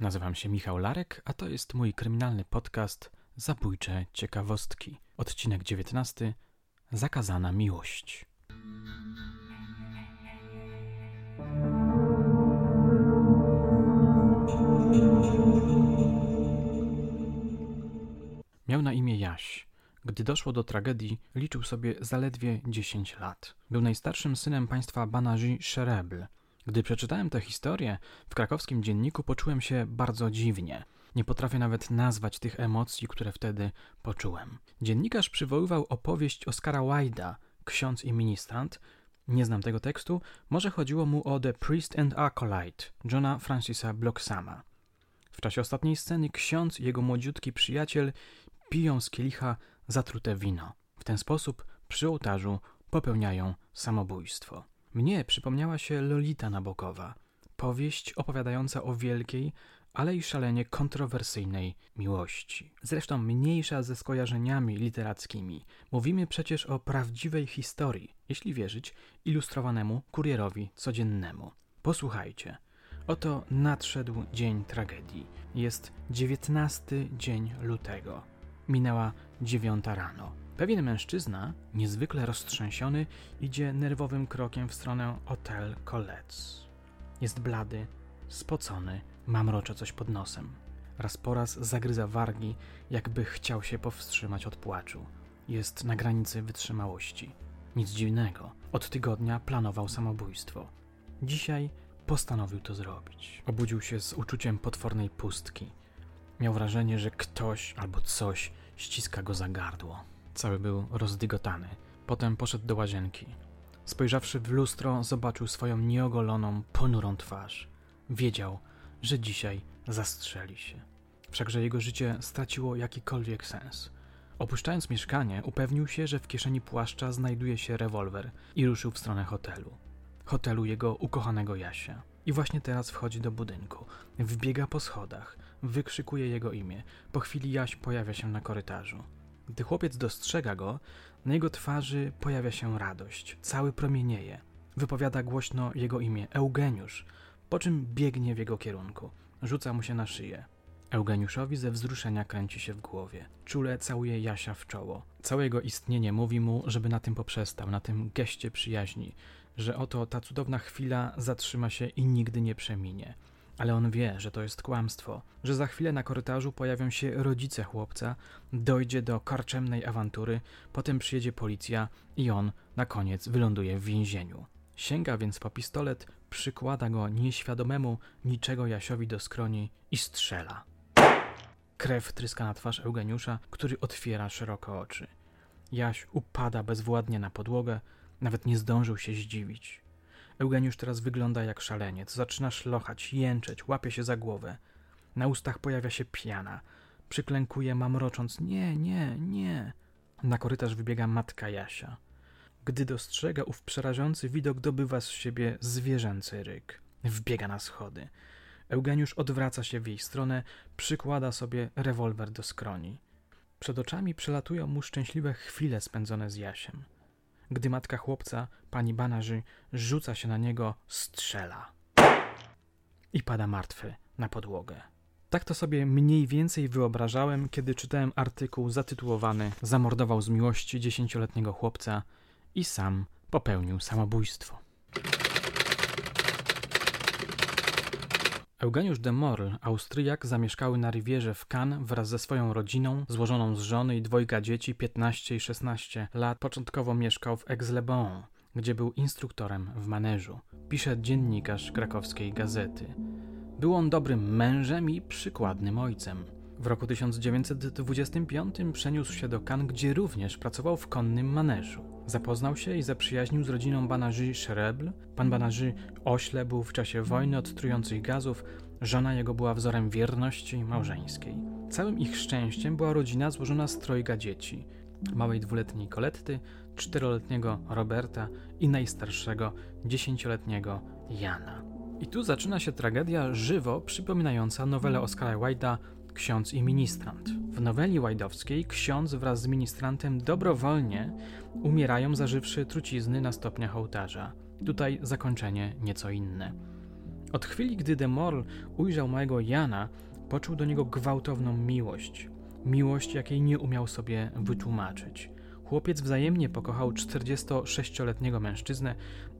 Nazywam się Michał Larek, a to jest mój kryminalny podcast Zabójcze ciekawostki. Odcinek 19. Zakazana miłość. Miał na imię Jaś. Gdy doszło do tragedii, liczył sobie zaledwie 10 lat. Był najstarszym synem państwa Banaji Szerebl. Gdy przeczytałem tę historię w krakowskim dzienniku, poczułem się bardzo dziwnie. Nie potrafię nawet nazwać tych emocji, które wtedy poczułem. Dziennikarz przywoływał opowieść Oscara Wilda, Ksiądz i ministrant. Nie znam tego tekstu, może chodziło mu o The Priest and Acolyte, Johna Francisa Blocksama. W czasie ostatniej sceny ksiądz i jego młodziutki przyjaciel piją z kielicha zatrute wino. W ten sposób przy ołtarzu popełniają samobójstwo. Mnie przypomniała się Lolita Nabokowa, powieść opowiadająca o wielkiej, ale i szalenie kontrowersyjnej miłości. Zresztą mniejsza ze skojarzeniami literackimi. Mówimy przecież o prawdziwej historii, jeśli wierzyć ilustrowanemu kurierowi codziennemu. Posłuchajcie. Oto nadszedł dzień tragedii. Jest dziewiętnasty dzień lutego. Minęła dziewiąta rano. Pewien mężczyzna, niezwykle roztrzęsiony, idzie nerwowym krokiem w stronę Hotel Collets. Jest blady, spocony, mamrocze coś pod nosem. Raz po raz zagryza wargi, jakby chciał się powstrzymać od płaczu. Jest na granicy wytrzymałości. Nic dziwnego. Od tygodnia planował samobójstwo. Dzisiaj postanowił to zrobić. Obudził się z uczuciem potwornej pustki. Miał wrażenie, że ktoś albo coś ściska go za gardło. Cały był rozdygotany. Potem poszedł do łazienki. Spojrzawszy w lustro, zobaczył swoją nieogoloną, ponurą twarz. Wiedział, że dzisiaj zastrzeli się. Wszakże jego życie straciło jakikolwiek sens. Opuszczając mieszkanie, upewnił się, że w kieszeni płaszcza znajduje się rewolwer i ruszył w stronę hotelu. Hotelu jego ukochanego Jasia. I właśnie teraz wchodzi do budynku. Wbiega po schodach, wykrzykuje jego imię. Po chwili Jaś pojawia się na korytarzu. Gdy chłopiec dostrzega go, na jego twarzy pojawia się radość, cały promienieje. Wypowiada głośno jego imię Eugeniusz, po czym biegnie w jego kierunku. Rzuca mu się na szyję. Eugeniuszowi ze wzruszenia kręci się w głowie. Czule całuje Jasia w czoło. Całe jego istnienie mówi mu, żeby na tym poprzestał, na tym geście przyjaźni, że oto ta cudowna chwila zatrzyma się i nigdy nie przeminie. Ale on wie, że to jest kłamstwo, że za chwilę na korytarzu pojawią się rodzice chłopca, dojdzie do karczemnej awantury, potem przyjedzie policja i on na koniec wyląduje w więzieniu. Sięga więc po pistolet, przykłada go nieświadomemu niczego Jasiowi do skroni i strzela. Krew tryska na twarz Eugeniusza, który otwiera szeroko oczy. Jaś upada bezwładnie na podłogę, nawet nie zdążył się zdziwić. Eugeniusz teraz wygląda jak szaleniec. Zaczyna szlochać, jęczeć, łapie się za głowę. Na ustach pojawia się piana. Przyklękuje, mamrocząc: Nie, nie, nie. Na korytarz wybiega matka Jasia. Gdy dostrzega ów przerażający widok, dobywa z siebie zwierzęcy ryk. Wbiega na schody. Eugeniusz odwraca się w jej stronę, przykłada sobie rewolwer do skroni. Przed oczami przelatują mu szczęśliwe chwile spędzone z Jasiem. Gdy matka chłopca, pani Banaży, rzuca się na niego, strzela. I pada martwy na podłogę. Tak to sobie mniej więcej wyobrażałem, kiedy czytałem artykuł zatytułowany Zamordował z miłości dziesięcioletniego chłopca i sam popełnił samobójstwo. Eugeniusz de Morl, Austriak, zamieszkały na Rivierze w Cannes wraz ze swoją rodziną, złożoną z żony i dwojga dzieci 15 i 16 lat. Początkowo mieszkał w Aix-les-Bains, gdzie był instruktorem w maneżu. Pisze dziennikarz krakowskiej gazety. Był on dobrym mężem i przykładnym ojcem. W roku 1925 przeniósł się do Cannes, gdzie również pracował w konnym maneżu. Zapoznał się i zaprzyjaźnił z rodziną Banaży Szerebl. Pan Banaży ośle był w czasie wojny od trujących gazów, żona jego była wzorem wierności małżeńskiej. Całym ich szczęściem była rodzina złożona z trojga dzieci. Małej dwuletniej Koletty, czteroletniego Roberta i najstarszego dziesięcioletniego Jana. I tu zaczyna się tragedia żywo przypominająca nowelę Oscara Wilde'a ksiądz i ministrant. W noweli łajdowskiej ksiądz wraz z ministrantem dobrowolnie umierają zażywszy trucizny na stopniach ołtarza. Tutaj zakończenie nieco inne. Od chwili, gdy de Morl ujrzał małego Jana, poczuł do niego gwałtowną miłość. Miłość, jakiej nie umiał sobie wytłumaczyć. Chłopiec wzajemnie pokochał 46-letniego mężczyznę,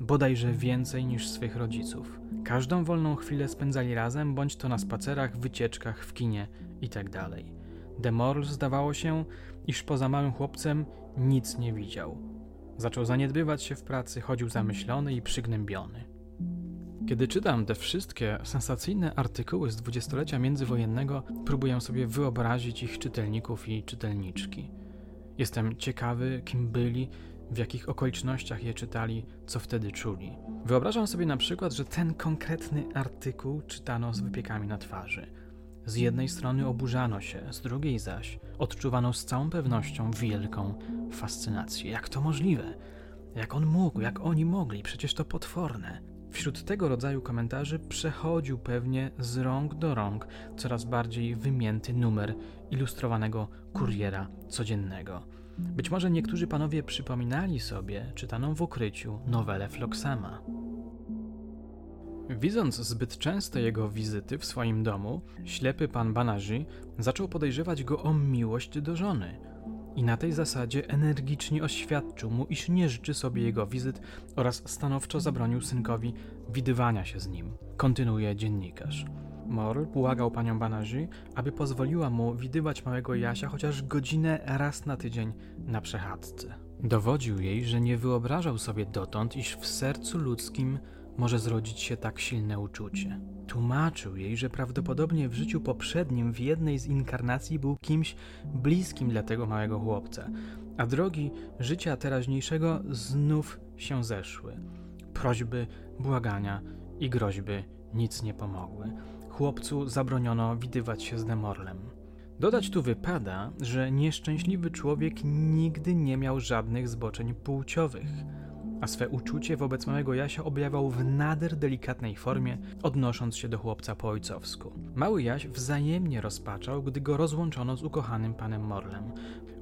bodajże więcej niż swych rodziców. Każdą wolną chwilę spędzali razem, bądź to na spacerach, wycieczkach, w kinie itd. Tak de Morl zdawało się, iż poza małym chłopcem nic nie widział. Zaczął zaniedbywać się w pracy, chodził zamyślony i przygnębiony. Kiedy czytam te wszystkie sensacyjne artykuły z dwudziestolecia międzywojennego, próbuję sobie wyobrazić ich czytelników i czytelniczki. Jestem ciekawy, kim byli, w jakich okolicznościach je czytali, co wtedy czuli. Wyobrażam sobie na przykład, że ten konkretny artykuł czytano z wypiekami na twarzy. Z jednej strony oburzano się, z drugiej zaś odczuwano z całą pewnością wielką fascynację. Jak to możliwe? Jak on mógł, jak oni mogli? Przecież to potworne. Wśród tego rodzaju komentarzy przechodził pewnie z rąk do rąk coraz bardziej wymięty numer ilustrowanego kuriera codziennego. Być może niektórzy panowie przypominali sobie czytaną w ukryciu nowelę Floksama. Widząc zbyt częste jego wizyty w swoim domu, ślepy pan Banaży zaczął podejrzewać go o miłość do żony i na tej zasadzie energicznie oświadczył mu, iż nie życzy sobie jego wizyt oraz stanowczo zabronił synkowi widywania się z nim. Kontynuuje dziennikarz. Mor błagał panią Banaży, aby pozwoliła mu widywać małego Jasia chociaż godzinę raz na tydzień na przechadzce. Dowodził jej, że nie wyobrażał sobie dotąd, iż w sercu ludzkim może zrodzić się tak silne uczucie. Tłumaczył jej, że prawdopodobnie w życiu poprzednim w jednej z inkarnacji był kimś bliskim dla tego małego chłopca, a drogi życia teraźniejszego znów się zeszły. Prośby, błagania i groźby nic nie pomogły. Chłopcu zabroniono widywać się z Demorlem. Dodać tu wypada, że nieszczęśliwy człowiek nigdy nie miał żadnych zboczeń płciowych a swe uczucie wobec małego Jasia objawiał w nader delikatnej formie, odnosząc się do chłopca po ojcowsku. Mały Jaś wzajemnie rozpaczał, gdy go rozłączono z ukochanym panem Morlem.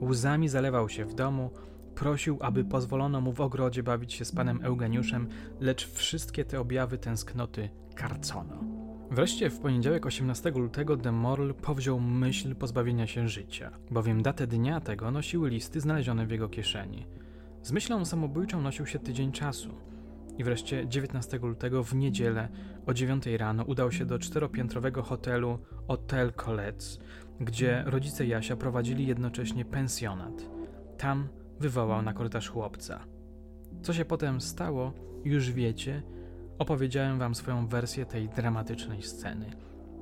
Łzami zalewał się w domu, prosił, aby pozwolono mu w ogrodzie bawić się z panem Eugeniuszem, lecz wszystkie te objawy tęsknoty karcono. Wreszcie w poniedziałek 18 lutego de Morl powziął myśl pozbawienia się życia, bowiem datę dnia tego nosiły listy znalezione w jego kieszeni. Z myślą samobójczą nosił się tydzień czasu. I wreszcie 19 lutego w niedzielę o 9 rano udał się do czteropiętrowego hotelu Hotel Colets, gdzie rodzice Jasia prowadzili jednocześnie pensjonat. Tam wywołał na korytarz chłopca. Co się potem stało, już wiecie. Opowiedziałem wam swoją wersję tej dramatycznej sceny.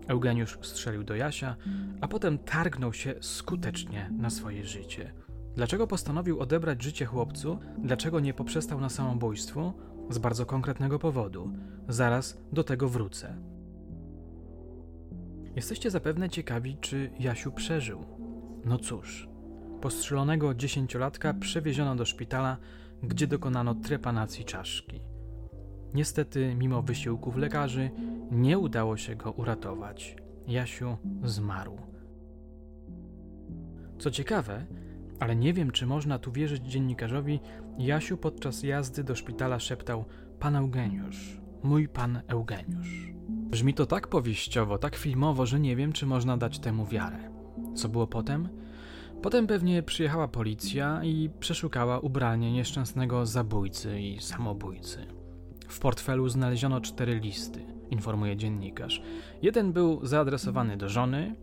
Eugeniusz strzelił do Jasia, a potem targnął się skutecznie na swoje życie. Dlaczego postanowił odebrać życie chłopcu? Dlaczego nie poprzestał na samobójstwu? Z bardzo konkretnego powodu. Zaraz do tego wrócę. Jesteście zapewne ciekawi, czy Jasiu przeżył. No cóż, postrzelonego dziesięciolatka przewieziono do szpitala, gdzie dokonano trepanacji czaszki. Niestety, mimo wysiłków lekarzy, nie udało się go uratować. Jasiu zmarł. Co ciekawe, ale nie wiem, czy można tu wierzyć dziennikarzowi. Jasiu podczas jazdy do szpitala szeptał: Pan Eugeniusz, mój pan Eugeniusz. Brzmi to tak powieściowo, tak filmowo, że nie wiem, czy można dać temu wiarę. Co było potem? Potem pewnie przyjechała policja i przeszukała ubranie nieszczęsnego zabójcy i samobójcy. W portfelu znaleziono cztery listy, informuje dziennikarz. Jeden był zaadresowany do żony,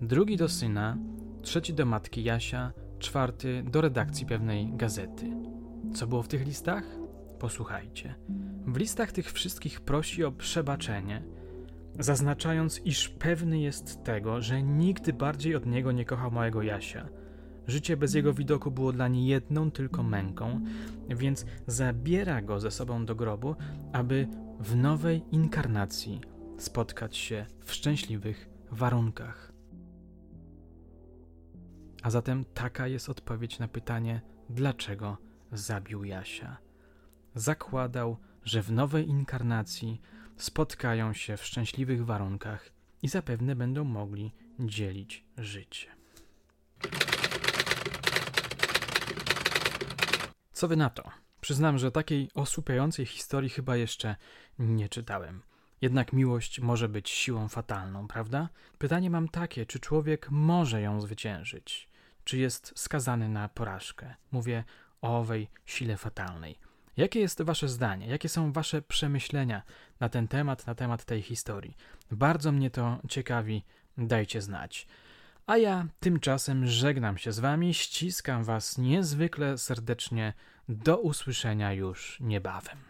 drugi do syna, trzeci do matki Jasia, czwarty do redakcji pewnej gazety. Co było w tych listach? Posłuchajcie. W listach tych wszystkich prosi o przebaczenie, zaznaczając, iż pewny jest tego, że nikt bardziej od niego nie kochał małego Jasia. Życie bez jego widoku było dla niej jedną tylko męką, więc zabiera go ze sobą do grobu, aby w nowej inkarnacji spotkać się w szczęśliwych warunkach. A zatem taka jest odpowiedź na pytanie, dlaczego zabił Jasia. Zakładał, że w nowej inkarnacji spotkają się w szczęśliwych warunkach i zapewne będą mogli dzielić życie. Co wy na to? Przyznam, że takiej osłupiającej historii chyba jeszcze nie czytałem. Jednak miłość może być siłą fatalną, prawda? Pytanie mam takie, czy człowiek może ją zwyciężyć? Czy jest skazany na porażkę? Mówię o owej sile fatalnej. Jakie jest Wasze zdanie? Jakie są Wasze przemyślenia na ten temat, na temat tej historii? Bardzo mnie to ciekawi, dajcie znać. A ja tymczasem żegnam się z Wami, ściskam Was niezwykle serdecznie. Do usłyszenia już niebawem.